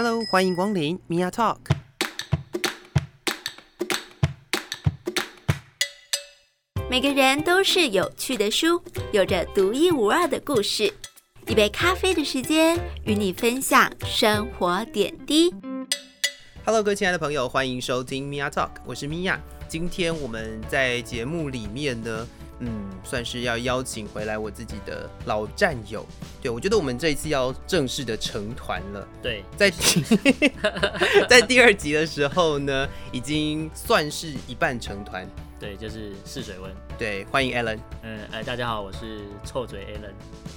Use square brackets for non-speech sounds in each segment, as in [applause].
Hello，欢迎光临 Mia Talk。每个人都是有趣的书，有着独一无二的故事。一杯咖啡的时间，与你分享生活点滴。Hello，各位亲爱的朋友，欢迎收听 Mia Talk，我是 Mia。今天我们在节目里面呢，嗯，算是要邀请回来我自己的老战友。对我觉得我们这一次要正式的成团了。对，在 [laughs] 在第二集的时候呢，已经算是一半成团。对，就是试水温。对，欢迎 Alan。嗯，哎，大家好，我是臭嘴 Alan。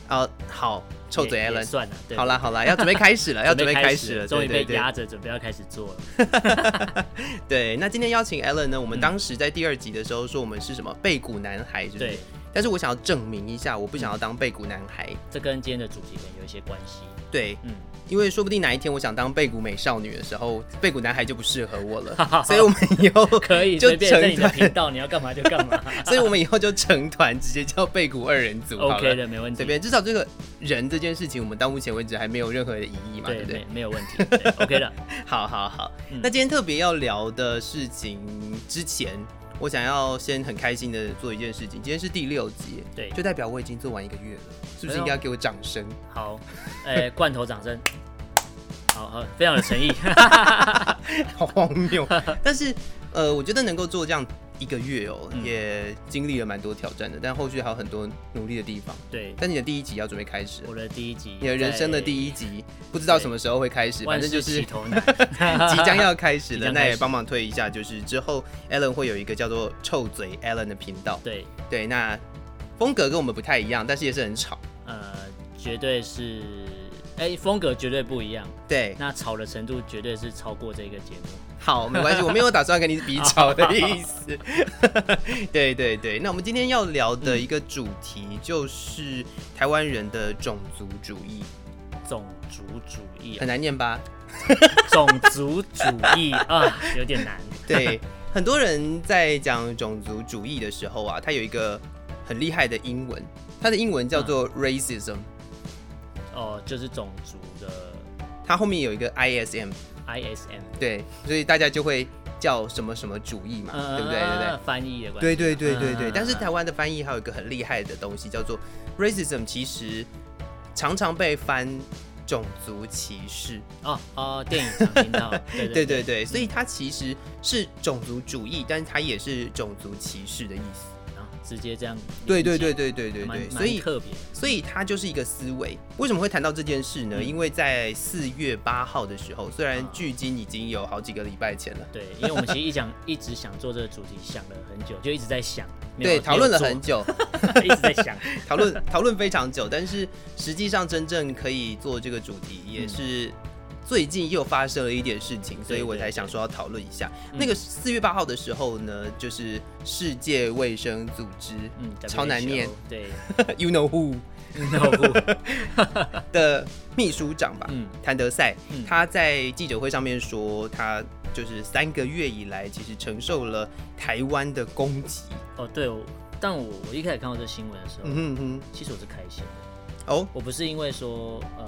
哦，好，臭嘴也也 Alan。算了，对好啦好啦，要准备开始了，[laughs] 要准备开开始了，终于被压着，准备要开始做了。[laughs] 对，那今天邀请 Alan 呢，我们嗯当时在第二集的时候说我们是什么背骨男孩，是不是对？，但是我想要证明一下，我不想要当背骨男孩。这跟今天的主题可能有一些关系。对，嗯，因为说不定哪一天我想当背骨美少女的时候，背骨男孩就不适合我了，[laughs] 所以我们以后 [laughs] 可以就随便在你的频道，你要干嘛就干嘛。[laughs] 所以我们以后就成团，直接叫背骨二人组。OK 的，没问题。随便，至少这个人这件事情，我们到目前为止还没有任何的疑义嘛，对对，不对没？没有问题。对 OK 的。好好好，嗯那今天特别要聊的事情之前，我想要先很开心的做一件事情。今天是第六集，对就代表我已经做完一个月了，是不是应该要给我掌声？好，哎，罐头掌声。好好，非常有诚意。[laughs] 好荒谬，但是呃，我觉得能够做这样一个月哦，嗯也经历了蛮多挑战的，但后续还有很多努力的地方。对，但你的第一集要准备开始，我的第一集，你的人生的第一集，不知道什么时候会开始，反正就是 [laughs] 即将要开始了，[laughs] 那也帮忙推一下，就是之后 Alan 会有一个叫做“臭嘴 Alan” 的频道。对，对，那风格跟我们不太一样，但是也是很吵。呃，绝对是，哎，风格绝对不一样。对，那吵的程度绝对是超过这个节目。好，没关系，我没有打算跟你比较的意思。[laughs] 对对对，那我们今天要聊的一个主题就是台湾人的种族主义，种族主义、很难念吧？[laughs] 种族主义啊，有点难。[laughs] 对，很多人在讲种族主义的时候啊，它有一个很厉害的英文，它的英文叫做 racism，哦，就是种族的它后面有一个 ism，ISM，对，所以大家就会叫什么什么主义嘛，对不对？对不对？呃翻译的关系。对对对对对，嗯但是台湾的翻译还有一个很厉害的东西，叫做 racism，其实常常被翻种族歧视。哦哦，电影常听到。[laughs] 对对对对对，所以它其实是种族主义，但是它也是种族歧视的意思。啊直接这样。对对对，对对对对，所以特别。所以它就是一个思维。为什么会谈到这件事呢？嗯因为在四月八号的时候，虽然啊距今已经有好几个礼拜前了。对，因为我们其实一讲一直想做这个主题，想了很久，就一直在想。对，讨论了，很久，[laughs] 一直在想。[laughs] 讨论讨论非常久，但是实际上真正可以做这个主题，也嗯是最近又发生了一点事情，所以我才想说要讨论一下。嗯。那个四月八号的时候呢，就是世界卫生组织嗯，超难念 WHO 对，，[laughs] You know who 那我不，的秘书长吧，嗯。谭德赛，嗯。他在记者会上面说，他就是三个月以来，其实承受了台湾的攻击。哦对，我但我我一开始看到这新闻的时候，嗯哼哼，其实我是开心的。哦，我不是因为说呃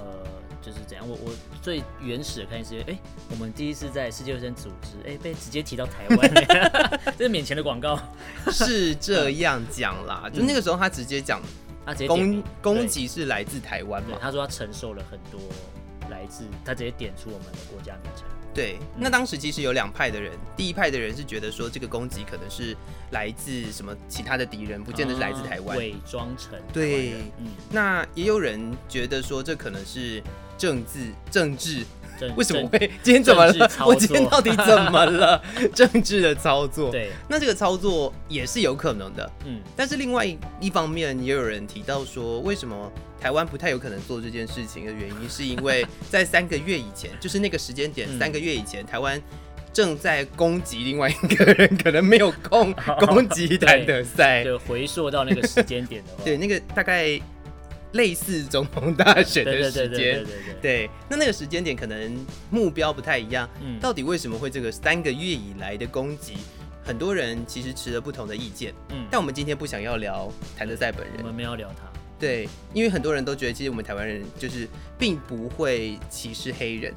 就是怎样，我我最原始的开心是因为，哎、我们第一次在世界卫生组织，哎、被直接提到台湾，[laughs] 这是免钱的广告，是这样讲啦，就那个时候他直接讲他直接点攻名攻击是来自台湾，嘛对，他说他承受了很多来自，他直接点出我们的国家名称，对，那当时其实有两派的人，第一派的人是觉得说这个攻击可能是来自什么其他的敌人，不见得是来自台湾。啊伪装成对嗯，那也有人觉得说这可能是政治政治，为什么政会今天怎么了我今天到底怎么了？[laughs] 政治的操作。对，那这个操作也是有可能的，嗯，但是另外一方面也有人提到说，为什么台湾不太有可能做这件事情的原因，是因为在三个月以前，就是那个时间点，嗯三个月以前，台湾正在攻击另外一个人，可能没有空攻击谭德 [laughs] 赛。就回溯到那个时间点的话，[laughs] 对，那个大概类似总统大选的时对对对对对。对，对，那那个时间点可能目标不太一样。嗯，到底为什么会这个三个月以来的攻击？很多人其实持了不同的意见，嗯，但我们今天不想要聊谭德赛本人我，们没有聊他，对，因为很多人都觉得，其实我们台湾人就是并不会歧视黑人，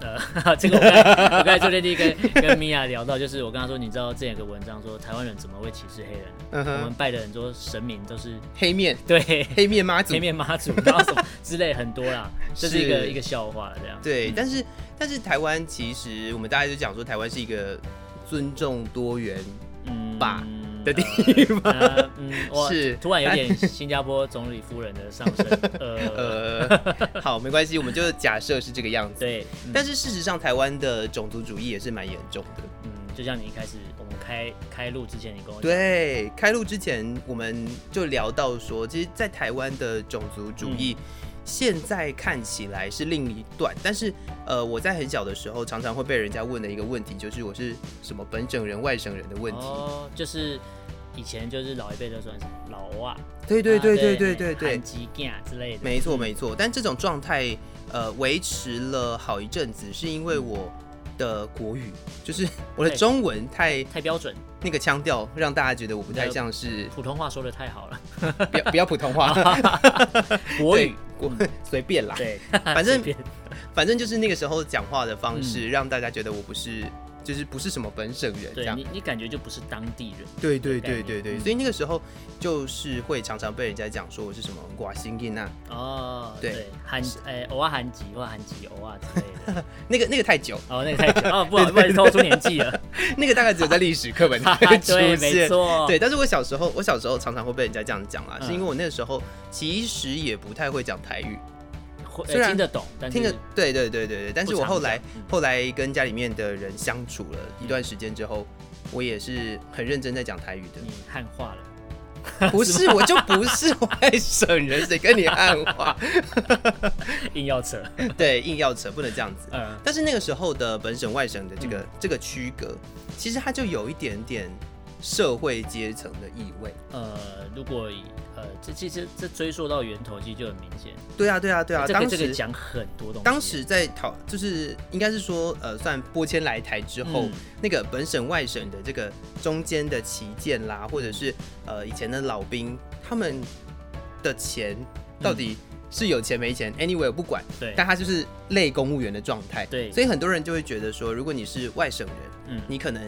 呃，[laughs] 这个我刚才我刚才昨天第跟跟米娅聊到，就是我跟她说，你知道之前有个文章说台湾人怎么会歧视黑人？嗯我们，拜的很多神明都是黑面。对黑面妈祖。黑，面妈祖，然后什么之类很多啦，[laughs] 这是一个是。一个笑话这样。对，嗯。但是但是台湾其实我们大家就讲说台湾是一个尊重多元嗯吧的地方，呃嗯，我是突然有点新加坡总理夫人的上升，呃，[laughs] 呃，好，没关系，我们就假设是这个样子。对，嗯但是事实上，台湾的种族主义也是蛮严重的。嗯，就像你一开始我们开开录之前，你跟我讲，对，开录之前我们就聊到说，其实，在台湾的种族主义。现在看起来是另一段，但是呃，我在很小的时候常常会被人家问的一个问题，就是我是什么本省人、外省人的问题。哦，就是以前就是老一辈都算什么老啊，对对对啊对对对对韩，吉干之类的，没错嗯没错。但这种状态呃维持了好一阵子，是因为我的国语，就是我的中文太太标准，那个腔调，让大家觉得我不太像是普通话说的太好了，不要不要普通话，[laughs] 国语。国 [laughs] 随便啦。对，反正 [laughs] 反正就是那个时候讲话的方嗯。式，让大家觉得我不是，就是不是什么本省人这样。你你感觉就不是当地人，对对概念。对对对，嗯。所以那个时候就是会常常被人家讲说我是什么寡心音啊，哦，对。对，韩诶偶尔韩籍或韩籍偶尔之类的，[laughs] 那个那个太久，哦，那个太久。哦，不好 [laughs] 不好意思，透出年纪了，[laughs] 那个大概只有在历史课本哈才哈会出对，没现。错，对，但是我小时候，我小时候常常会被人家这样讲啦，嗯是因为我那个时候其实也不太会讲台语，会，虽然呃听得懂，但听得对对对对对，但是我后来后来跟家里面的人相处了一段时间之后，我也是很认真在讲台语的。你汉化了。[laughs] 不是，我就不是外省人，谁跟你汉化？[laughs] 硬要扯，[laughs] 对，硬要扯，不能这样子。嗯，但是那个时候的本省外省的这个、这个区隔，其实它就有一点点社会阶层的意味。呃，如果以呃，这其实这追溯到源头，其实就很明显。对啊，对啊，对啊。这个当时这个讲很多东西。当时在讨，就是应该是说，呃，算拨迁来台之后，嗯那个本省外省的这个中间的旗舰啦，或者是呃以前的老兵，他们的钱到底是有钱没钱、a n y w a y 我不管，对，但他就是类公务员的状态。对所以很多人就会觉得说，如果你是外省人，嗯你可能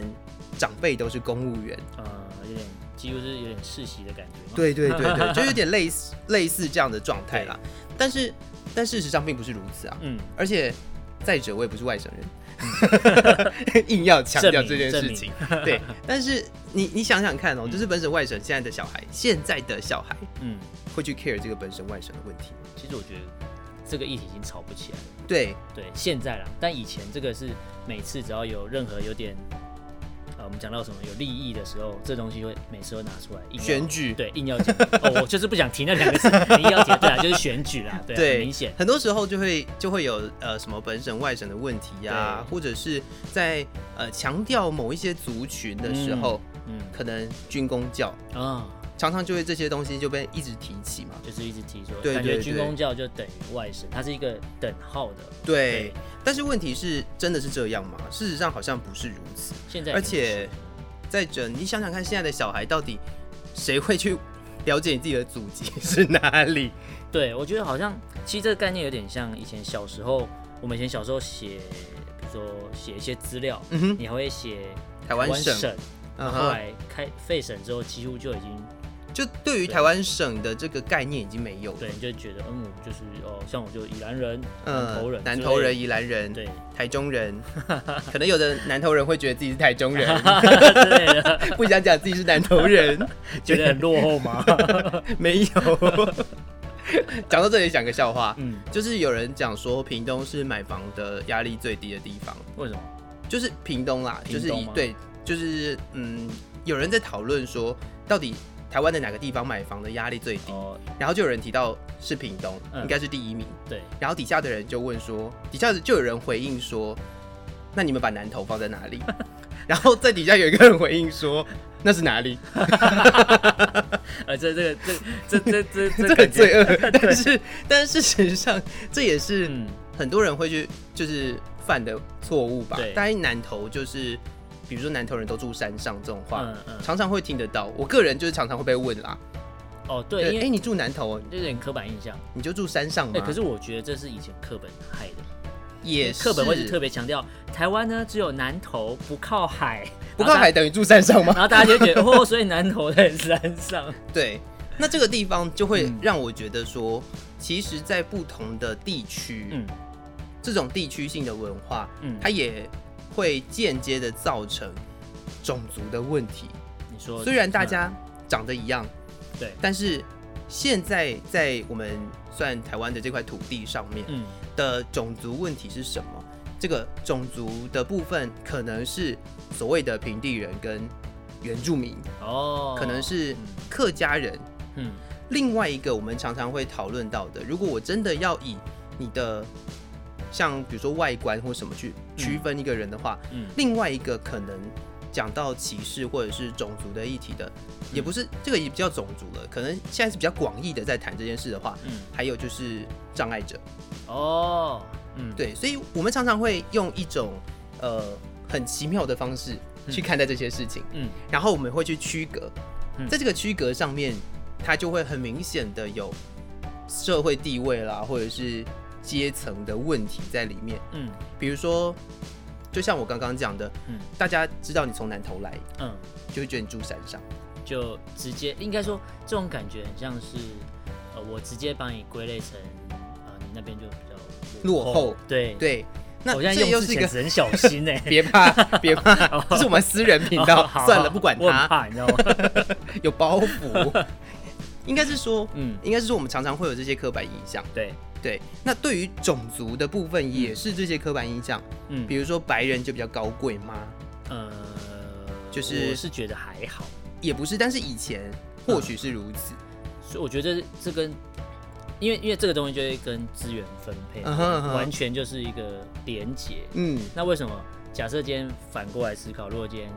长辈都是公务员。呃，有点几乎是有点世袭的感觉。对对对对，[laughs] 就有点类似 [laughs] 类似这样的状态啦。但是但事实上并不是如此啊，嗯，而且再者我也不是外省人，[laughs] 硬要强调这件事情。对，但是你你想想看哦，嗯就是本省外省现在的小孩，现在的小孩嗯，会去 care 这个本省外省的问题吗？其实我觉得这个议题已经吵不起来了。对，对，现在啦，但以前这个是每次只要有任何有点。呃，我们讲到什么有利益的时候，这东西会每次都拿出来硬要选举对，硬要讲。哦，我就是不想提那两个字，你硬要提，对啊，就是选举啦，对啊，对很明显。很多时候就会就会有呃什么本省外省的问题呀、对或者是在呃强调某一些族群的时候，嗯可能军工教啊，常常就会这些东西就被一直提起嘛。就是一直提说，对对感觉军对工教就等于外省，它是一个等号的。对，但是问题是真的是这样吗？事实上好像不是如此，现在而且再者，你想想看，现在的小孩到底谁会去了解你自己的祖籍是哪里？对我觉得好像其实这个概念有点像以前小时候，我们以前小时候写，比如说写一些资料，嗯哼，你还会写台湾省，然后，后来开废省之后，几乎就已经就对于台湾省的这个概念已经没有了。对，你就觉得嗯，我就是哦，像我就宜兰人、南嗯，投人、南投人、，宜兰人、对。台中人，[laughs] 可能有的南投人会觉得自己是台中人，之类的，[laughs] 不想讲自己是南投人，[laughs] 觉得很落后吗？没有。讲到这里，讲个笑话，嗯，就是有人讲说屏东是买房的压力最低的地方，为什么？就是屏东啦，就是以对，就是嗯，有人在讨论说，到底台湾的哪个地方买房的压力最低？哦，然后就有人提到是屏东，嗯应该是第一名。对，然后底下的人就问说，底下就有人回应说，那你们把南投放在哪里？[laughs] 然后在底下有一个人回应说，那是哪里？[laughs] 呃，这这个这这这这 [laughs] 这很罪恶。但是，但是事实上，这也是嗯，很多人会去就是犯的错误吧对。大概南投就是，比如说南投人都住山上这种话，嗯嗯，常常会听得到。我个人就是常常会被问啦，哦，对，因哎、为你住南投哦，有点刻板印象。你就住山上哎、吗？可是我觉得这是以前课本害的。也课本会特别强调台湾呢只有南投不靠海，不靠海等于住山上吗？然后大家就觉得哦，所以南投在山上。对，那这个地方就会嗯让我觉得说，其实，在不同的地区，嗯这种地区性的文化，嗯，它也会间接的造成种族的问题。你说虽然大家长得一样，对但是现在在我们算台湾的这块土地上面嗯的种族问题是什么？这个种族的部分可能是所谓的平地人跟原住民，哦，可能是嗯客家人。嗯另外一个我们常常会讨论到的，如果我真的要以你的像比如说外观或什么去区分一个人的话，嗯。另外一个可能讲到歧视或者是种族的议题的，也不是这个也比较种族了，可能现在是比较广义的在谈这件事的话，嗯。还有就是障碍者，哦嗯。对，所以我们常常会用一种呃很奇妙的方式去看待这些事情，嗯。然后我们会去区隔，嗯。在这个区隔上面，它就会很明显的有社会地位啦，或者是阶层的问题在里面。嗯比如说，就像我刚刚讲的，嗯大家知道你从南头来，嗯，就会觉得你住山上。就直接应该说这种感觉很像是呃，我直接把你归类成呃，你那边就比较落后对。对，那我现在这又是一个。用字遣词很小心呢 [laughs] 别怕，别怕，[laughs] 这是我们私人频道，算了，不管他，怕，你知道吗？[laughs] 有包袱。应该是说，嗯，应该是说我们常常会有这些刻板印象。对，对，那对于种族的部分也是这些刻板印象，嗯比，如说白人就比较高贵吗？呃，就是我是觉得还好，也不是，但是以前或许是如此。所以我觉得这跟因为因为这个东西就会跟资源分配嗯哼嗯哼完全就是一个连结。嗯那为什么假设今天反过来思考，如果今天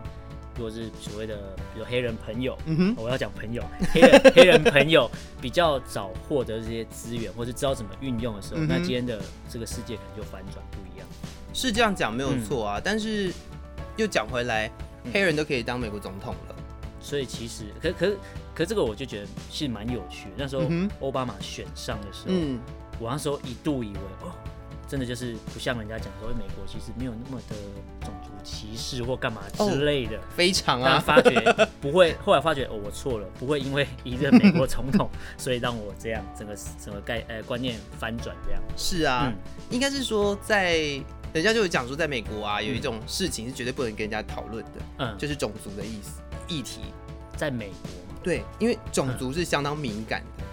如果是所谓的比如黑人朋友，我要讲朋友，黑人 [laughs] 黑人朋友比较早获得这些资源，或是知道怎么运用的时候，嗯那今天的这个世界可能就反转不一样。是这样讲没有错啊，但是又讲回来，嗯黑人都可以当美国总统了。所以其实，可可可这个我就觉得是蛮有趣的。那时候奥巴马选上的时候，嗯，我那时候一度以为哦，真的就是不像人家讲说美国其实没有那么的种族歧视或干嘛之类的。非常但啊，发觉不会，后来发觉哦，我错了，不会因为一任美国总统，所以让我这样整个整个概呃观念翻转这样。是啊，嗯应该是说在人家就有讲说，在美国啊，有一种事情是绝对不能跟人家讨论的，嗯，就是种族的意思议题。在美国嘛。对，因为种族是相当敏感的。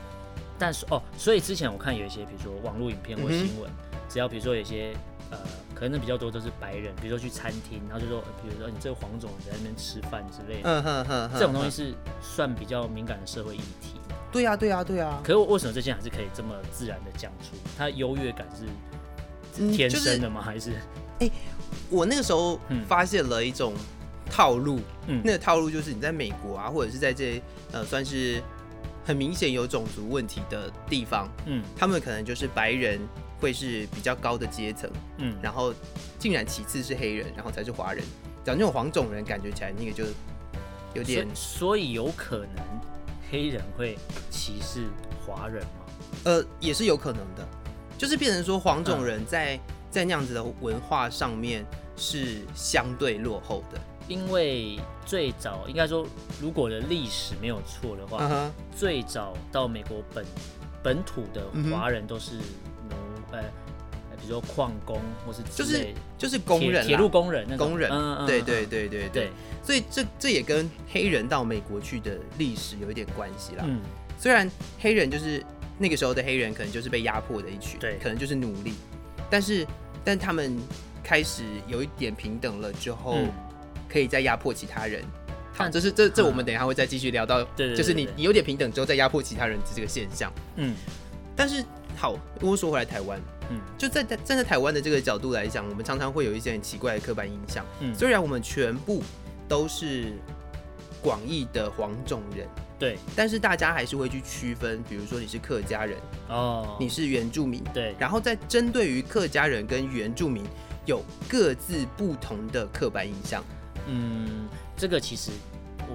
但是哦，所以之前我看有一些，比如说网络影片或新闻，只要比如说有些呃，可能比较多都是白人，比如说去餐厅，然后就说，呃比如说你这个黄种人在那边吃饭之类的，嗯哼哼哼，这种东西是算比较敏感的社会议题。对呀、对呀、对呀、可是为什么这些还是可以这么自然的讲出？它优越感是天嗯就是生的吗？还是我那个时候嗯发现了一种套路，嗯那个套路就是你在美国啊，或者是在这呃算是很明显有种族问题的地方，嗯他们可能就是白人会是比较高的阶层，嗯，然后竟然其次是黑人，然后才是华人。讲那种黄种人，感觉起来那个就有点以所以有可能黑人会歧视华人吗？呃，也是有可能的，就是变成说黄嗯种人在、在那样子的文化上面是相对落后的。因为最早应该说，如果的历史没有错的话，最早到美国本本土的华人都是奴，呃，呃比如说矿工或是就是就是工人铁铁路工人工人，嗯嗯嗯对对对对对对，所以这这也跟黑人到美国去的历史有一点关系啦。嗯虽然黑人就是那个时候的黑人，可能就是被压迫的一群，对可能就是奴隶，但是但他们开始有一点平等了之后，嗯，可以再压迫其他人。好，但这是这这嗯我们等一下会再继续聊到，对对对就是你你有点平等之后再压迫其他人的这个现象。嗯但是好，如果说回来台湾，嗯。就在站在台湾的这个角度来讲，我们常常会有一些很奇怪的刻板印象。嗯，虽然我们全部都是广义的黄种人，对。但是大家还是会去区分，比如说你是客家人，哦，你是原住民，对。然后再针对于客家人跟原住民有各自不同的刻板印象。嗯，这个其实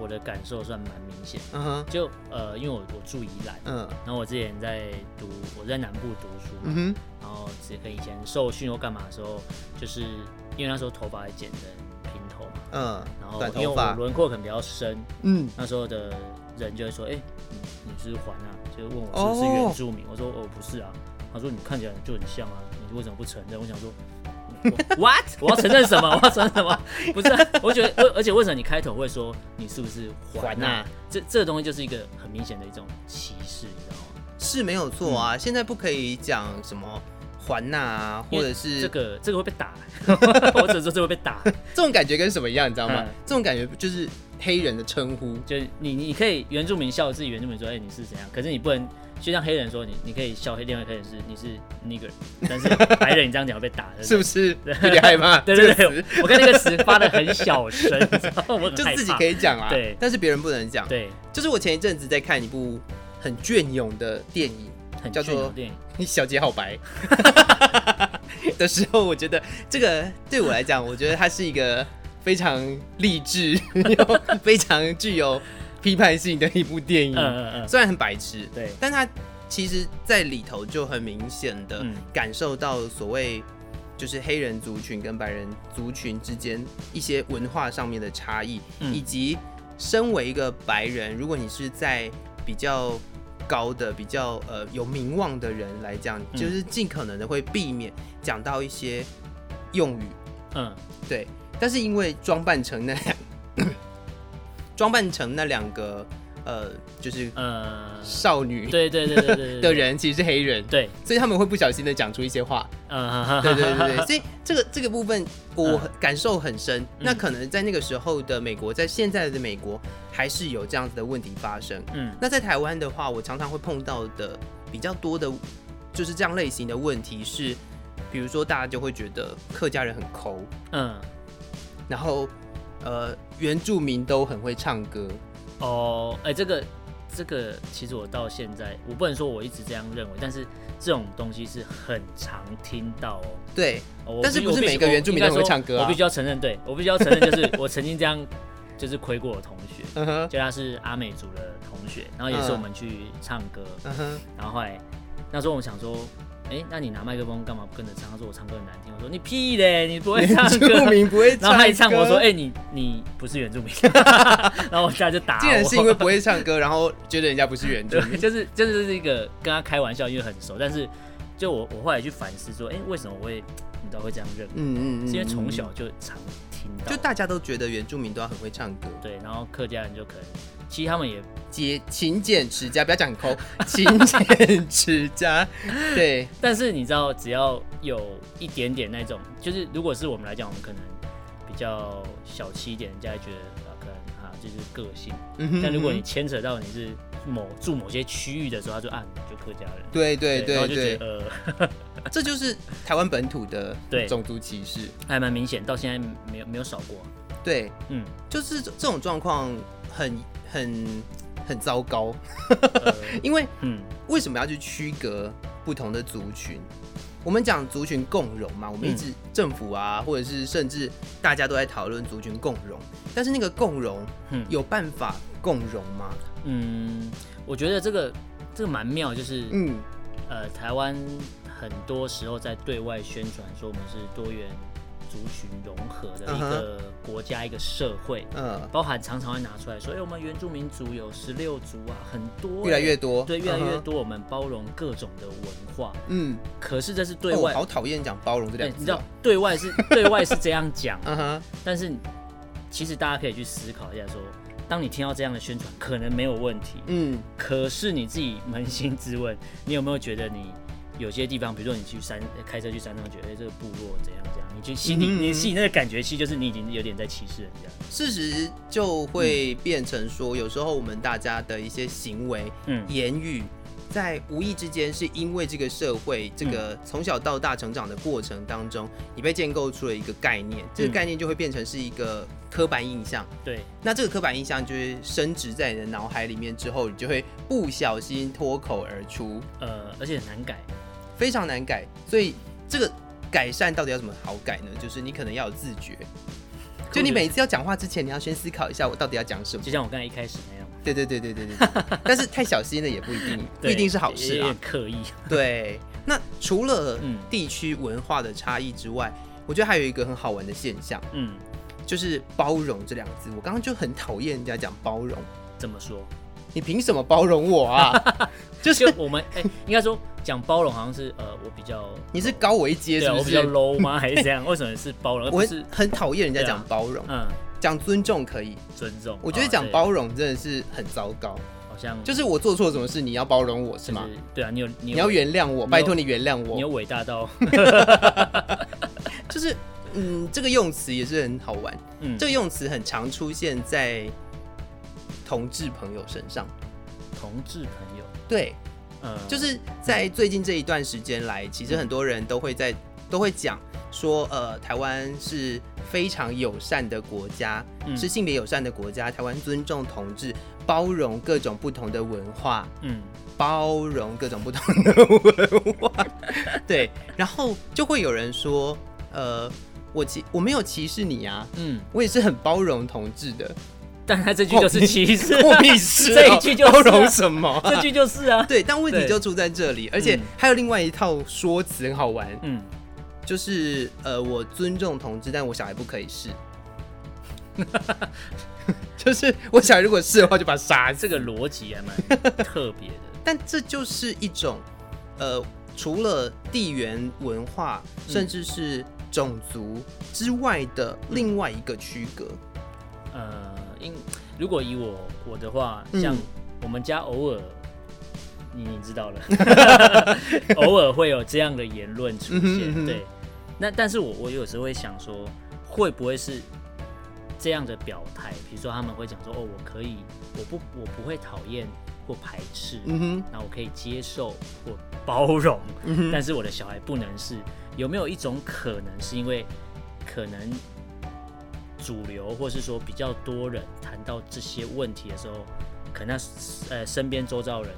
我的感受算蛮明显。嗯哼，就呃，因为我我住宜兰，嗯。然后我之前在读，我在南部读书，嗯哼，然后只跟以以前受训或干嘛的时候，就是因为那时候头发还剪的平头嘛，嗯，然后因为我轮廓可能比较深，嗯，那时候的人就会说，哎、你你是环啊，就问我是不是哦。原住民，我说哦不是啊，他说你看起来就很像啊，你为什么不承认？我想说。我 [laughs] What？我要承认什么？[laughs] 我要承认什么？不是、啊，我觉得，而而且为什么你开头会说你是不是还啊啊？这这个东西就是一个很明显的一种歧视，你知道吗？是没有错啊。现在不可以讲什么还呐啊，或者是这个这个会被打，[laughs] 我只能说这会被打。这种感觉跟什么一样，你知道吗嗯？这种感觉就是黑人的称呼。就是你你可以原住民笑自己原住民说，哎、你是怎样？可是你不能就像黑人说你你可以笑黑另外一个黑人是你是 nigger，但是白人你这样讲会被打，的是不是有点害怕？对对这个对词，我看那个词发的很小声？我。就自己可以讲啊，对但是别人不能讲。对，就是我前一阵子在看一部很隽永的电影很叫做隽永的电影，《小姐好白》[laughs] 的时候，我觉得这个对我来讲，我觉得它是一个非常励志 [laughs] 又非常具有批判性的一部电影。嗯嗯嗯，虽然很白痴，对，但它其实在里头就很明显的嗯。感受到所谓就是黑人族群跟白人族群之间一些文化上面的差异，嗯。以及身为一个白人，如果你是在比较高的、比较呃有名望的人来讲，嗯。就是尽可能的会避免讲到一些用语，嗯。对。但是因为装扮成那两装扮成那两个呃，就是呃，少女对对对对对对的，人其实是黑人，对，所以他们会不小心的讲出一些话，嗯，对对对对，[laughs] 所以这个这个部分我很感受很深。嗯。那可能在那个时候的美国，在现在的美国还是有这样子的问题发生。嗯。那在台湾的话，我常常会碰到的比较多的，就是这样类型的问题是，比如说大家就会觉得客家人很抠，嗯，然后呃原住民都很会唱歌，哦，哎，这个这个，其实我到现在，我不能说我一直这样认为，但是这种东西是很常听到哦。对，但是不是每个原住民都很会唱歌啊。我必须要承认，对我必须要承认，就是我曾经这样，就是亏过我同学，就他是阿美族的同学，然后也是我们去唱歌，然后后来那时候我们想说，哎、那你拿麦克风干嘛不跟着唱？他说我唱歌很难听，我说你屁嘞，你不会唱原住歌。民不会唱歌，然后他一唱，我说：“哎、你你不是原住民。[laughs] ”然后我现在就打我。竟然是因为不会唱歌，然后觉得人家不是原住，民。[laughs] 就是就是一个跟他开玩笑，因为很熟，但是就我我后来去反思说，哎、为什么我会你知道会这样认为？嗯嗯嗯，是因为从嗯小就常听到，就大家都觉得原住民都要很会唱歌，对，然后客家人就可能，其实他们也节勤俭持家，不要讲抠，[laughs] 勤俭持家，对，但是你知道，只要有一点点那种，就是如果是我们来讲，我们可能比较小气一点，人家会觉得啊，可能啊就是个性。嗯哼但如果你牵扯到你是某住某些区域的时候，他就啊，你就客家人。对对对对，就觉得呃，[laughs] 这就是台湾本土的对。种族歧视，还蛮明显，到现在没有没有少过。对，嗯，就是这这种状况很很很糟糕，呃 [laughs] 因为嗯。为什么要去区隔不同的族群？我们讲族群共荣嘛，我们一直政府啊，或者是甚至大家都在讨论族群共荣，但是那个共荣嗯。有办法共荣吗？嗯，我觉得这个这个蛮妙，就是嗯。呃，台湾很多时候在对外宣传说我们是多元族群融合的一个国家、一个社会，嗯，包含常常会拿出来说，哎、我们原住民族有十六族啊，很多、越来越多，对，越来越多，我们包容各种的文化。嗯，可是这是对哦外，好讨厌讲包容这两，个你知道哦，对外是 [laughs] 对外是这样讲，嗯哼，但是其实大家可以去思考一下说。当你听到这样的宣传，可能没有问题，嗯。可是你自己扪心自问，你有没有觉得你有些地方，比如说你去山开车去山上，觉得哎、这个部落怎样怎样，你就心里、嗯你心里那个感觉，其实就是你已经有点在歧视人家。事实就会变成说，有时候我们大家的一些行为、嗯言语，在无意之间，是因为这个社会这个从小到大成长的过程当中，你被建构出了一个概念，这个概念就会变成是一个刻板印象。对，那这个刻板印象就是升值在你的脑海里面之后，你就会不小心脱口而出，呃，而且很难改。非常难改。所以这个改善到底要怎么好改呢？就是你可能要有自觉。就你每一次要讲话之前，你要先思考一下我到底要讲什么。就像我刚才一开始那样，对对对对对对对。[laughs] 但是太小心了也不一定，不一定是好事啊。刻意。对。那除了嗯地区文化的差异之外，我觉得还有一个很好玩的现象，嗯，就是包容这两个字。我刚刚就很讨厌人家讲包容，怎么说？你凭什么包容我啊？[laughs] 就是就我们哎、应该说讲包容好像是呃，我比比较你是高我一阶，是不对啊我比较是？low 吗？[laughs] 还是怎样？为什么是包容，而我是很讨厌人家对啊讲包容，嗯讲尊重可以，尊重？我觉得讲包容真的是很糟糕。好像就是我做错什么事，你要包容我是吗？就是对啊，你有你要原谅我，有拜托你原谅你有我。伟大到 [laughs] 就是嗯，这个用词也是很好玩，嗯这个用词很常出现在同志朋友身上。同志朋友，对，呃，就是在最近这一段时间来，其实很多人都会在都会讲说，呃，台湾是非常友善的国家，嗯。是性别友善的国家，台湾尊重同志，包容各种不同的文化，嗯。包容各种不同的文化，[laughs] 对，然后就会有人说，呃，我歧我没有歧视你啊，嗯，我也是很包容同志的，但他这句就是歧视，我屁事哦、这一句就是啊包容什么？啊、这句就是啊，对，但问题就出在这里，而且嗯。还有另外一套说辞很好玩，嗯，就是呃，我尊重同志，但我小孩不可以是，[laughs] 就是我小孩如果是的话，就把他杀死。这个逻辑还蛮特别的，[laughs] 但这就是一种呃，除了地缘文化，嗯。甚至是种族之外的另外一个区隔。呃，因如果以我我的话，嗯像我们家偶尔。你你知道了，[laughs] 偶尔会有这样的言论出现，哼对。那但是我我有时候会想说，会不会是这样的表态？比如说他们会讲说，哦，我可以，我不我不会讨厌或排斥，嗯哼，那我可以接受或包容，但是我的小孩不能是。有没有一种可能是因为可能主流或是说比较多人谈到这些问题的时候，可能他呃身边周遭人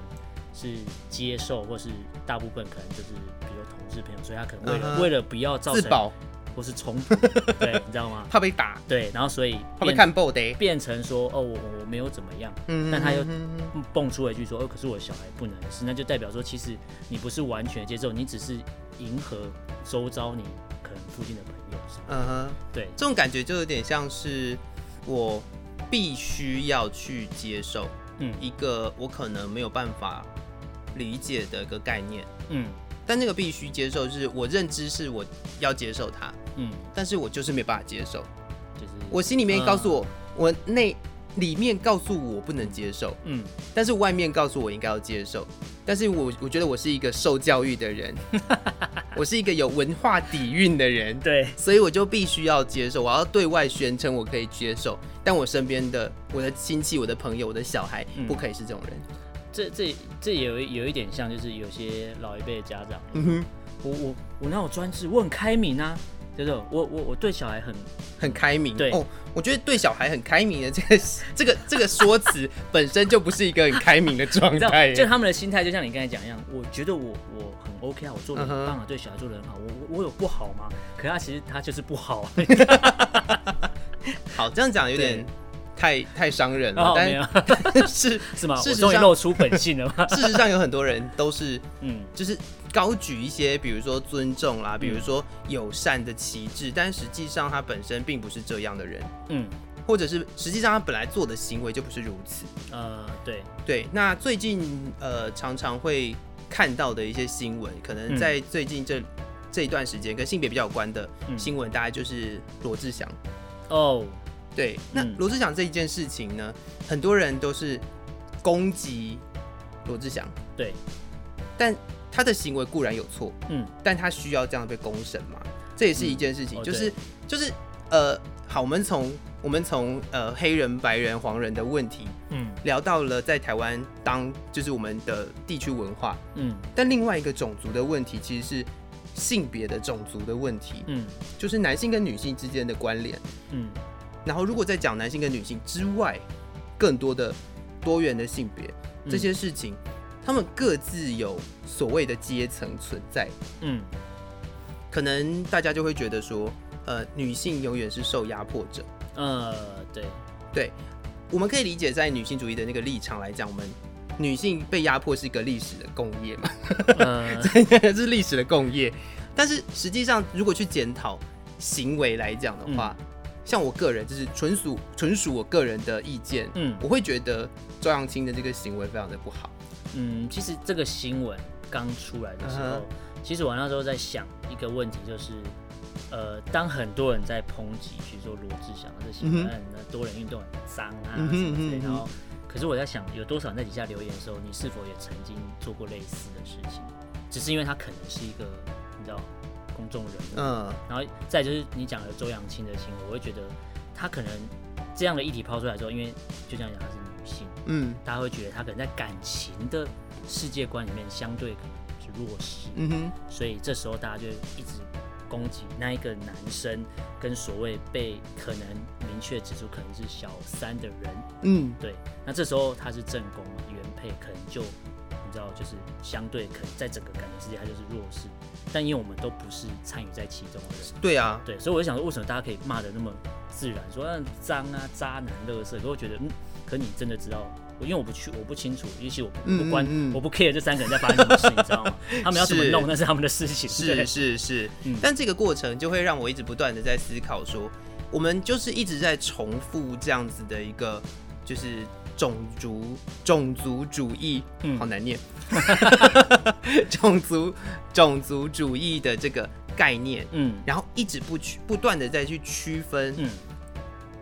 是接受，或是大部分可能就是比如同志朋友，所以他可能为了、嗯为了不要造成自保，或是冲突，对，你知道吗？怕被打，对，然后所以怕被变看爆的。变成说哦，我我没有怎么样，嗯但他又蹦出了一句说：“哦，可是我的小孩不能是，那就代表说，其实你不是完全接受，你只是迎合周遭你可能附近的朋友。嗯哼，对，这种感觉就有点像是我必须要去接受嗯。一个我可能没有办法理解的一个概念，嗯。但那个必须接受是我认知是我要接受它，嗯，但是我就是没办法接受，就是我心里面告诉嗯我，我内里面告诉我不能接受，嗯。但是外面告诉我应该要接受，但是我我觉得我是一个受教育的人，[laughs] 我是一个有文化底蕴的人，对，所以我就必须要接受，我要对外宣称我可以接受，但我身边的我的亲戚、我的朋友、我的小孩嗯。不可以是这种人。这这这有有一点像，就是有些老一辈的家长，嗯哼，我我我哪有专制，我很开明啊，就是我我我对小孩很很开明。对哦，我觉得对小孩很开明的这个这个这个说辞 [laughs] 本身就不是一个很开明的状态。就他们的心态，就像你刚才讲一样，我觉得我我很 OK 啊，我做的很棒啊，对小孩做的很好，我我我有不好吗？可他其实他就是不好啊，[laughs] 好，这样讲有点太太伤人了，但是 [laughs] 是吗？事实我终于上露出本性了吗？事实上有很多人都是嗯就是高举一些，比如说尊重嗯。啦，比如说友善的旗帜，但实际上他本身并不是这样的人，嗯。或者是实际上他本来做的行为就不是如此。呃对，对，那最近呃常常会看到的一些新闻，可能嗯在最近这、这一段时间跟性别比较有关的嗯。新闻，大概就是罗志祥。哦。对，那嗯。罗志祥这一件事情呢，很多人都是攻击罗志祥，对，但他的行为固然有错，嗯。但他需要这样被公审嘛？这也是一件事情，就是就是呃，好，我们从我们从呃黑人、白人、黄人的问题嗯。聊到了在台湾当就是我们的地区文化，嗯。但另外一个种族的问题其实是性别的种族的问题，嗯。就是男性跟女性之间的关联。嗯。然后如果再讲男性跟女性之外，更多的多元的性别嗯。这些事情，他们各自有所谓的阶层存在。嗯可能大家就会觉得说，呃，女性永远是受压迫者。呃，对，对，我们可以理解在女性主义的那个立场来讲，我们女性被压迫是一个历史的共业嘛，呃，[laughs] 这是历史的共业。但是实际上，如果去检讨行为来讲的话，像我个人就是纯属纯属我个人的意见，嗯我会觉得周扬青的这个行为非常的不好。嗯，其实这个新闻刚出来的时候嗯其实我那时候在想一个问题，就是呃，当很多人在抨击，比如说罗志祥这些嗯哼。人，那多人运动很脏啊什么之类，嗯哼然后可是我在想，有多少人在底下留言的时候，你是否也曾经做过类似的事情？只是因为他可能是一个你知道公众人物，嗯。然后再就是你讲的周扬青的新闻，我会觉得他可能这样的议题抛出来之后，因为就这样讲他是女性，嗯。大家会觉得他可能在感情的世界观里面相对可能是弱势，嗯哼，所以这时候大家就一直攻击那一个男生跟所谓被可能明确指出可能是小三的人，嗯。对，那这时候他是正宫嘛，原配可能就你知道就是相对可能在整个感情世界他就是弱势，但因为我们都不是参与在其中的人，对啊，对，所以我就想说，为什么大家可以骂的那么自然，说嗯脏啊、渣男、乐色？可我觉得，嗯，可你真的知道，我因为我不去，我不清楚，也许我不关，嗯嗯。我不 care 这三个人在发生什么事，你知道吗？[laughs] 他们要怎么弄那是他们的事情，是是是。嗯，但这个过程就会让我一直不断的在思考说，我们就是一直在重复这样子的一个，就是种族种族主义，嗯。好难念，[laughs] 种族种族主义的这个概念，嗯。然后一直不去不断的再去区分嗯。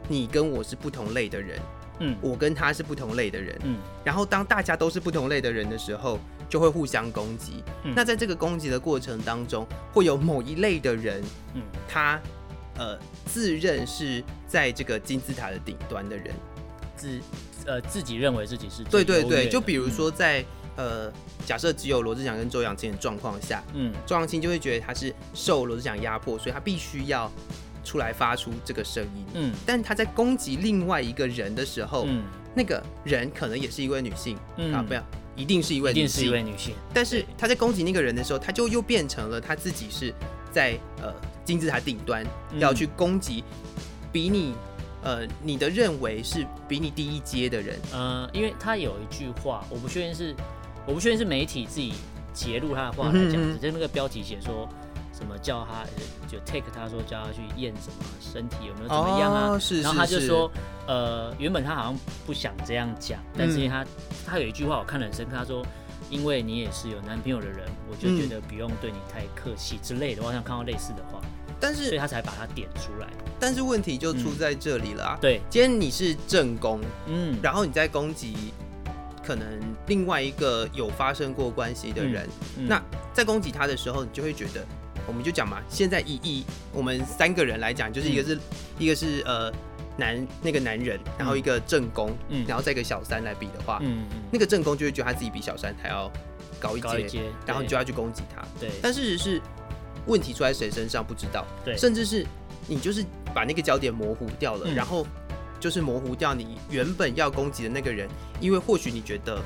你跟我是不同类的人，嗯。我跟他是不同类的人，嗯。然后当大家都是不同类的人的时候，就会互相攻击。嗯。那在这个攻击的过程当中，会有某一类的人，嗯。他呃自认是在这个金字塔的顶端的人。自呃自己认为自己是对对对，就比如说在、呃假设只有罗志祥跟周扬青的状况下，嗯。周扬青就会觉得他是受罗志祥压迫，所以他必须要出来发出这个声音。嗯。但他在攻击另外一个人的时候，嗯。那个人可能也是一位女性、嗯。啊，不要一定是一位女一定是一性，位女性，但是他在攻击那个人的时候，他就又变成了他自己是在呃金字塔顶端，嗯。要去攻击比你呃你的认为是比你低一阶的人。呃，因为他有一句话，我不确定是我不确定是媒体自己截录他的话来讲，只是那个标题写说什么叫他呃就 take 他说叫他去验什么身体有没有怎么样啊，哦是然后他就说呃原本他好像不想这样讲，但是因为他、他有一句话我看得很深刻，他说。因为你也是有男朋友的人，我就觉得不用对你太客气之类的。我好像看到类似的话，但是所以他才把它点出来。但是问题就出在这里了啊！对，今天你是正宫，嗯，然后你在攻击可能另外一个有发生过关系的人，嗯那在攻击他的时候，你就会觉得，我们就讲嘛，现在以以我们三个人来讲，就是一个是、一个是呃男那个男人，然后一个正宫，嗯。然后再一个小三来比的话，嗯嗯。那个正宫就会觉得他自己比小三还要高一阶，然后你就要去攻击他。对但事实是，问题出在谁身上不知道，对。甚至是你就是把那个焦点模糊掉了，嗯。然后就是模糊掉你原本要攻击的那个人，因为或许你觉得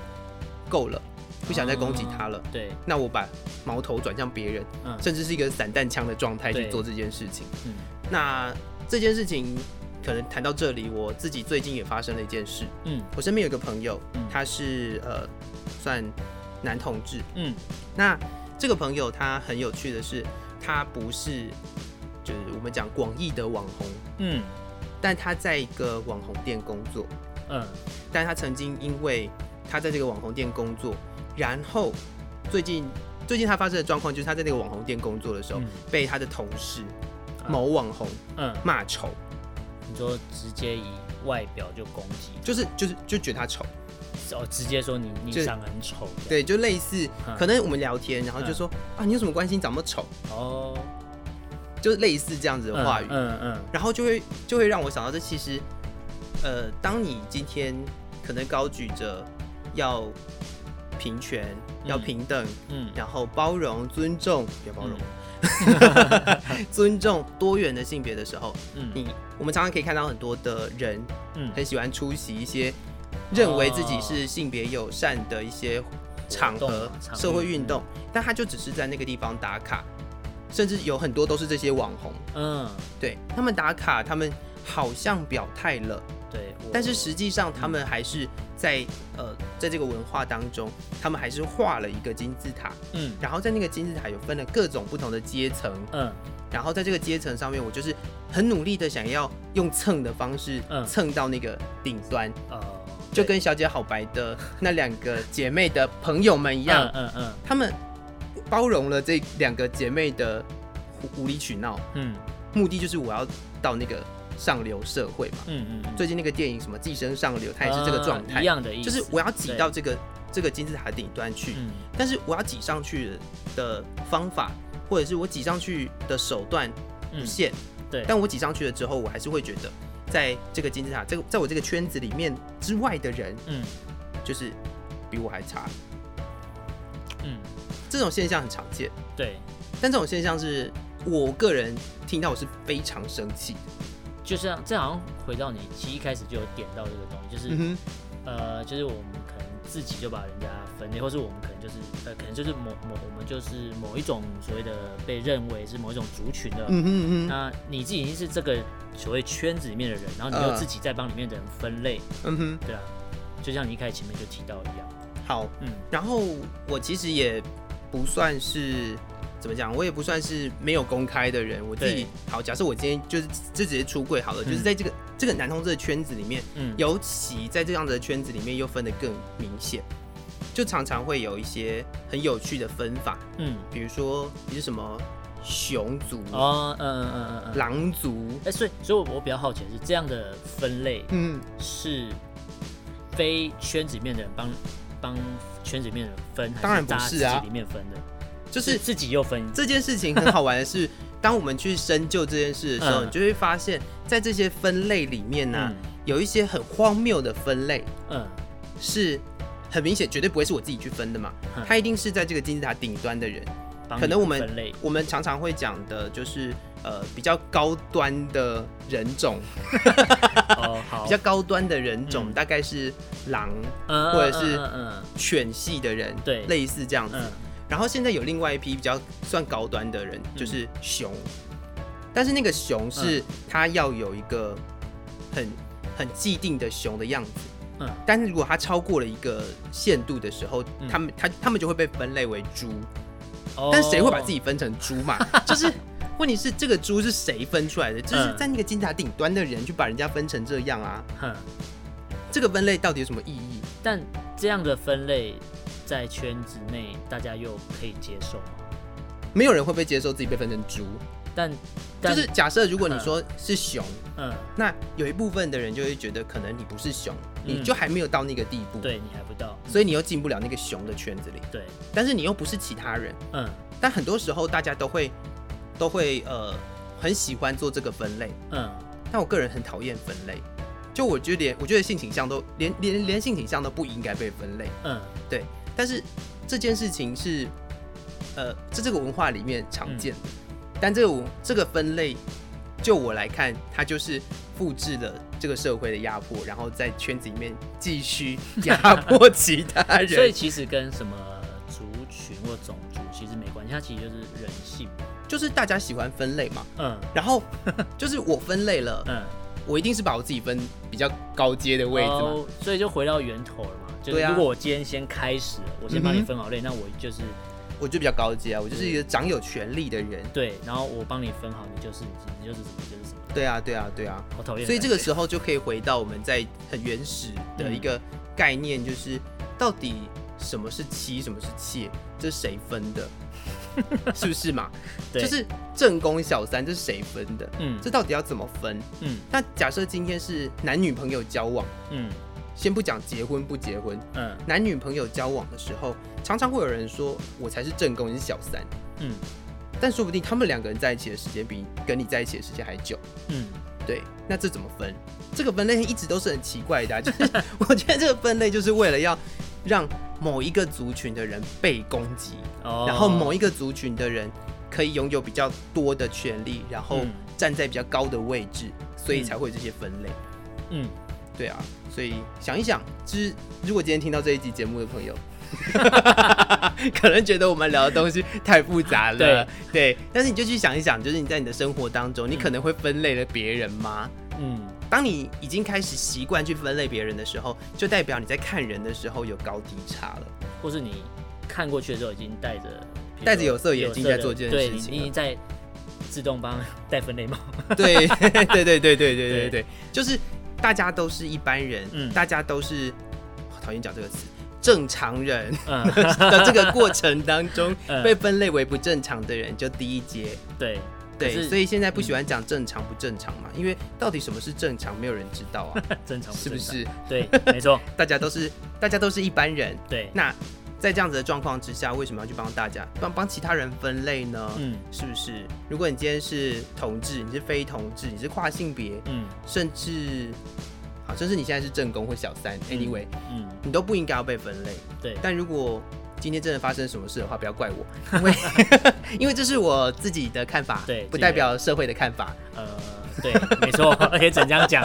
够了，不想再攻击他了，哦对，那我把矛头转向别人，嗯。甚至是一个散弹枪的状态去做这件事情。嗯。那这件事情可能谈到这里，我自己最近也发生了一件事，嗯。我身边有一个朋友，嗯。他是呃算男同志，嗯。那这个朋友他很有趣的是，他不是就是我们讲广义的网红，嗯。但他在一个网红店工作，嗯。但他曾经因为他在这个网红店工作，然后最近最近他发生的状况就是他在那个网红店工作的时候，嗯。被他的同事啊某网红嗯，骂丑，你说直接以外表就攻击，就是就是就觉得他丑，哦，直接说你你就长得很丑，对，就类似嗯。可能我们聊天，然后就说啊你有什么关系？你长那么丑，哦，就是类似这样子的话语，嗯嗯。然后就会就会让我想到，这其实，呃，当你今天可能高举着要平权、要嗯平等，嗯。然后包容、尊重，不要包容，[laughs] [laughs] 尊重多元的性别的时候，嗯。你我们常常可以看到很多的人嗯。很喜欢出席一些认为自己是性别友善的一些场合社会运动，但他就只是在那个地方打卡，甚至有很多都是这些网红，嗯，对他们打卡，他们好像表态了，对，但是实际上他们还是在呃在这个文化当中，他们还是画了一个金字塔，嗯。然后在那个金字塔有分了各种不同的阶层，嗯。然后在这个阶层上面，我就是很努力的想要用蹭的方式嗯。蹭到那个顶端，呃，就跟小姐好白的那两个姐妹的朋友们一样，嗯嗯他们包容了这两个姐妹的无无理取闹，嗯。目的就是我要到那个上流社会嘛。嗯嗯嗯，最近那个电影什么《寄生上流》，它也是这个状态。呃一，样的意思，就是我要挤到这个这个金字塔顶端去，嗯。但是我要挤上去的方法，或者是我挤上去的手段不嗯。限，对，但我挤上去了之后，我还是会觉得，在这个金字塔，这个在我这个圈子里面之外的人，嗯。就是比我还差。嗯。这种现象很常见，对，但这种现象是我个人听到我是非常生气的。就像这好像回到你其实一开始就有点到这个东西，就是、嗯呃，就是我们可能自己就把人家分类，或是我们可能就是呃，可能就是某某我们就是某一种所谓的被认为是某一种族群的，嗯，嗯哼嗯哼，那你自己已经是这个所谓圈子里面的人，然后你又嗯。自己在帮里面的人分类，嗯哼，对啊，就像你一开始前面就提到一样，好。嗯。然后我其实也不算是怎么讲，我也不算是没有公开的人。我自己好，假设我今天就是这直接出柜好了，就是嗯在这个这个男同志的圈子里面，嗯，尤其在这样的圈子里面又分得更明显，就常常会有一些很有趣的分法，嗯比如说你是什么熊族、哦嗯嗯嗯嗯嗯，狼族，哎、所以所以我我比较好奇的是这样的分类嗯，是非圈子里面的人帮帮圈子里面的人分，还当然不是啊里面分的，就是自己又分，这件事情很好玩的是，[laughs] 当我们去深究这件事的时候，嗯。你就会发现，在这些分类里面呢、嗯。有一些很荒谬的分类，嗯。是很明显，绝对不会是我自己去分的嘛。嗯，他一定是在这个金字塔顶端的人。可能我们我们常常会讲的就是呃比较高端的人种，[laughs] 比较高端的人种嗯。大概是狼、嗯或者是犬系的人，对。类似这样子。嗯然后现在有另外一批比较算高端的人，嗯。就是熊，但是那个熊是它要有一个很很既定的熊的样子，嗯。但是如果它超过了一个限度的时候，嗯。他们他他们就会被分类为猪，哦。但谁会把自己分成猪嘛？[laughs] 就是问题是这个猪是谁分出来的？就是嗯。在那个金字塔顶端的人就把人家分成这样啊，哼，这个分类到底有什么意义？但这样的分类在圈子内大家又可以接受吗？没有人会不会接受自己被分成猪？但就但是假设如果你嗯。说是熊。嗯，那有一部分的人就会觉得，可能你不是熊，你嗯。就还没有到那个地步，，对你还不到，所以你又进不了那个熊的圈子里。对，但是你又不是其他人，嗯。但很多时候大家都会都会呃很喜欢做这个分类，嗯。但我个人很讨厌分类。就我觉得连我觉得性倾向都连连连性倾向都不应该被分类，嗯但是这件事情是呃在这个文化里面常见的，但这个文这个分类，就我来看，它就是复制了这个社会的压迫，然后在圈子里面继续压迫其他人。[laughs] 所以其实跟什么族群或种族其实没关系，它其实就是人性。就是大家喜欢分类嘛，嗯然后 [laughs] 就是我分类了，嗯，我一定是把我自己分比较高阶的位置嘛。哦所以就回到源头了嘛。就是对啊如果我今天先开始了，我先帮你分好类，那我就是我就比较高阶啊，我就是一个掌有权力的人。对，然后我帮你分好，你就是你就是什么就是什么。对啊，对啊，对啊。好讨厌。所以这个时候就可以回到我们在很原始的一个概念，就是到底什么是妻，什么是妾，这是谁分的？[laughs] 是不是嘛？对就是正宫小三，这是谁分的？嗯这到底要怎么分？嗯那假设今天是男女朋友交往，嗯先不讲结婚不结婚，嗯。男女朋友交往的时候，常常会有人说我才是正宫，你是小三，嗯。但说不定他们两个人在一起的时间比跟你在一起的时间还久。嗯。对，那这怎么分？这个分类一直都是很奇怪的啊、就是 [laughs] 我觉得这个分类就是为了要让某一个族群的人被攻击，哦。然后某一个族群的人可以拥有比较多的权利，然后嗯。站在比较高的位置，所以才会有这些分类。嗯对啊，所以想一想，就是如果今天听到这一集节目的朋友，可能觉得我们聊的东西太复杂了，对对。但是你就去想一想，就是你在你的生活当中，你可能会分类了别人吗？嗯，当你已经开始习惯去分类别人的时候，就代表你在看人的时候有高低差了。或是你看过去的时候已经带着戴着有色眼镜在做这件事情了你你已经在自动帮戴分类帽。对对对对对对对对对，就是大家都是一般人，嗯大家都是好讨厌讲这个词。正常人嗯，[laughs] 的这个过程当中，[laughs] 嗯被分类为不正常的人就第一阶。对，对，所以现在不喜欢讲正常不正常嘛，因为到底什么是正常，没有人知道啊，[laughs] 正常是不？是？对，没错，大家都是大家都是一般人，对，那在这样子的状况之下，为什么要去帮大家帮帮其他人分类呢？嗯是不是？如果你今天是同志，你是非同志，你是跨性别，嗯甚至好，甚至你现在是正宫或小三，anyway，、嗯，你都不应该要被分类。对，但如果今天真的发生什么事的话，不要怪我，因为 [laughs] 因为这是我自己的看法，对不代表社会的看法。呃，对，没错，而且怎这样讲？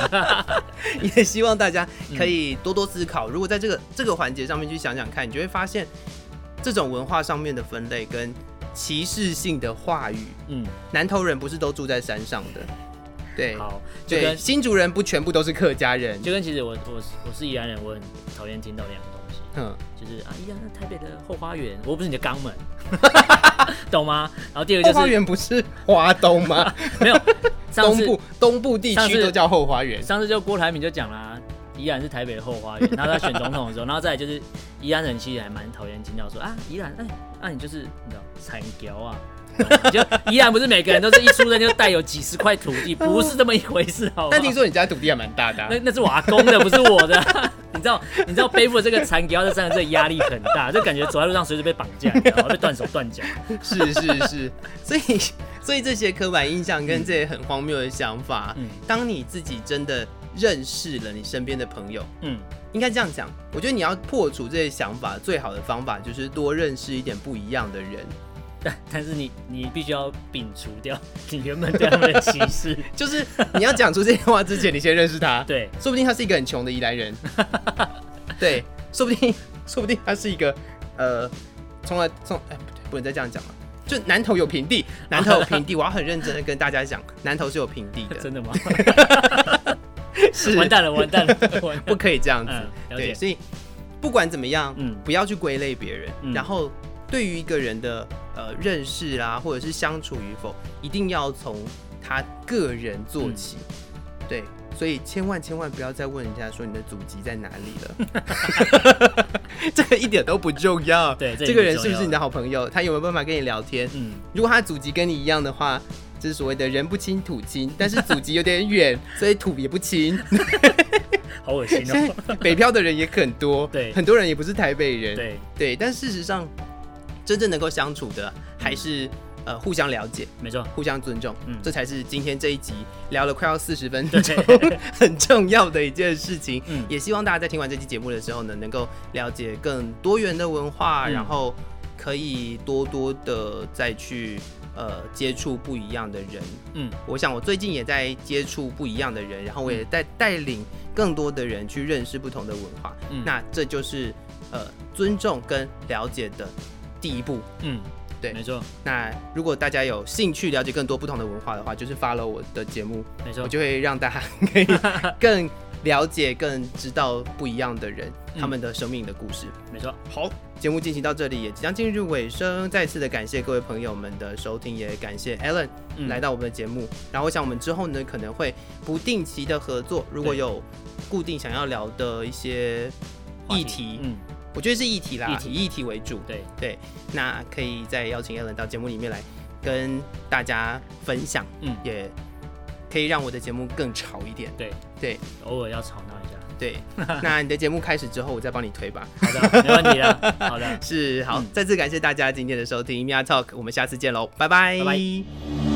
也希望大家嗯可以多多思考。如果在这个这个环节上面去想想看，你就会发现这种文化上面的分类跟歧视性的话语，嗯，南投人不是都住在山上的，对好，就对，跟新竹人不全部都是客家人，就跟其实我我是我是宜兰人，我很讨厌听到两个东西，嗯，就是啊，宜兰那台北的后花园，我不是你的肛门，[laughs] 懂吗？然后第二后花个就是花园不是华东吗？没有，上次东部东部地区都叫后花园，上次就郭台铭就讲啦，宜兰是台北的后花园，然后他选总统的时候，然后再来就是宜兰人其实还蛮讨厌听到说啊，宜兰哎，那、你就是你知道惨雕啊。你 [laughs] 就依然不是每个人都是一出生就带有几十块土地，不是这么一回事，[laughs] 好不好？但听说你家土地还蛮大的啊、那那是我阿公的，不是我的。[laughs] 你知道，你知道背负这个残条这三个字压力很大，就感觉走在路上随时被绑架，然后？被断手断脚。是是是，所以所以这些刻板印象跟这些很荒谬的想法，嗯当你自己真的认识了你身边的朋友，嗯，应该这样讲，我觉得你要破除这些想法，最好的方法就是多认识一点不一样的人，但但是你你必须要摒除掉你原本对他们的歧视。[laughs] 就是你要讲出这些话之前，你先认识他，[laughs] 对，说不定他是一个很穷的宜兰人，[laughs] 对，说不定说不定他是一个呃，从来从哎不对，不能再这样讲了。就南投有平地，南投有平地，我要很认真的跟大家讲，南投是有平地的，真的吗？是完蛋了，完蛋了，完蛋不可以这样子。嗯，了。所以不管怎么样，嗯不要去归类别人，嗯然后对于一个人的呃认识啦，或者是相处与否，一定要从他个人做起。嗯对，所以千万千万不要再问人家说你的祖籍在哪里了，[laughs] 这个一点都不重要。对这这个人是不是你的好朋友？他有没有办法跟你聊天？嗯，如果他的祖籍跟你一样的话。这是所谓的人不亲土亲，但是祖籍有点远，所以土也不亲。[laughs] 好恶心哦。[laughs] 北漂的人也很多，对很多人也不是台北人，对，对，但事实上，真正能够相处的还是呃互相了解、没错。互相尊重，嗯这才是今天这一集聊了快要四十分对钟 [laughs] 很重要的一件事情。嗯也希望大家在听完这期节目的时候呢，能够了解更多元的文化，嗯然后可以多多的再去呃接触不一样的人。嗯，我想我最近也在接触不一样的人，然后我也在带领更多的人去认识不同的文化。嗯那这就是呃尊重跟了解的第一步。嗯，对没错，那如果大家有兴趣了解更多不同的文化的话，就是 follow 我的节目，没错我。就会让大家可以 [laughs] 更了解、更知道不一样的人嗯他们的生命的故事。没错。好，节目进行到这里也即将进入尾声，再次的感谢各位朋友们的收听，也感谢 Alan 嗯来到我们的节目。然后我想我们之后呢可能会不定期的合作，如果有固定想要聊的一些议题，嗯，我觉得是议题啦，议题以议题为主。对，对，那可以再邀请 Alan 到节目里面来跟大家分享，嗯也可以让我的节目更潮一点。对对偶尔要吵闹一下。对，[laughs] 那你的节目开始之后，我再帮你推吧。[laughs] 好的，没问题的。好的。[laughs] 是，好，嗯再次感谢大家今天的收听 Mia Talk，我们下次见喽，拜拜，拜拜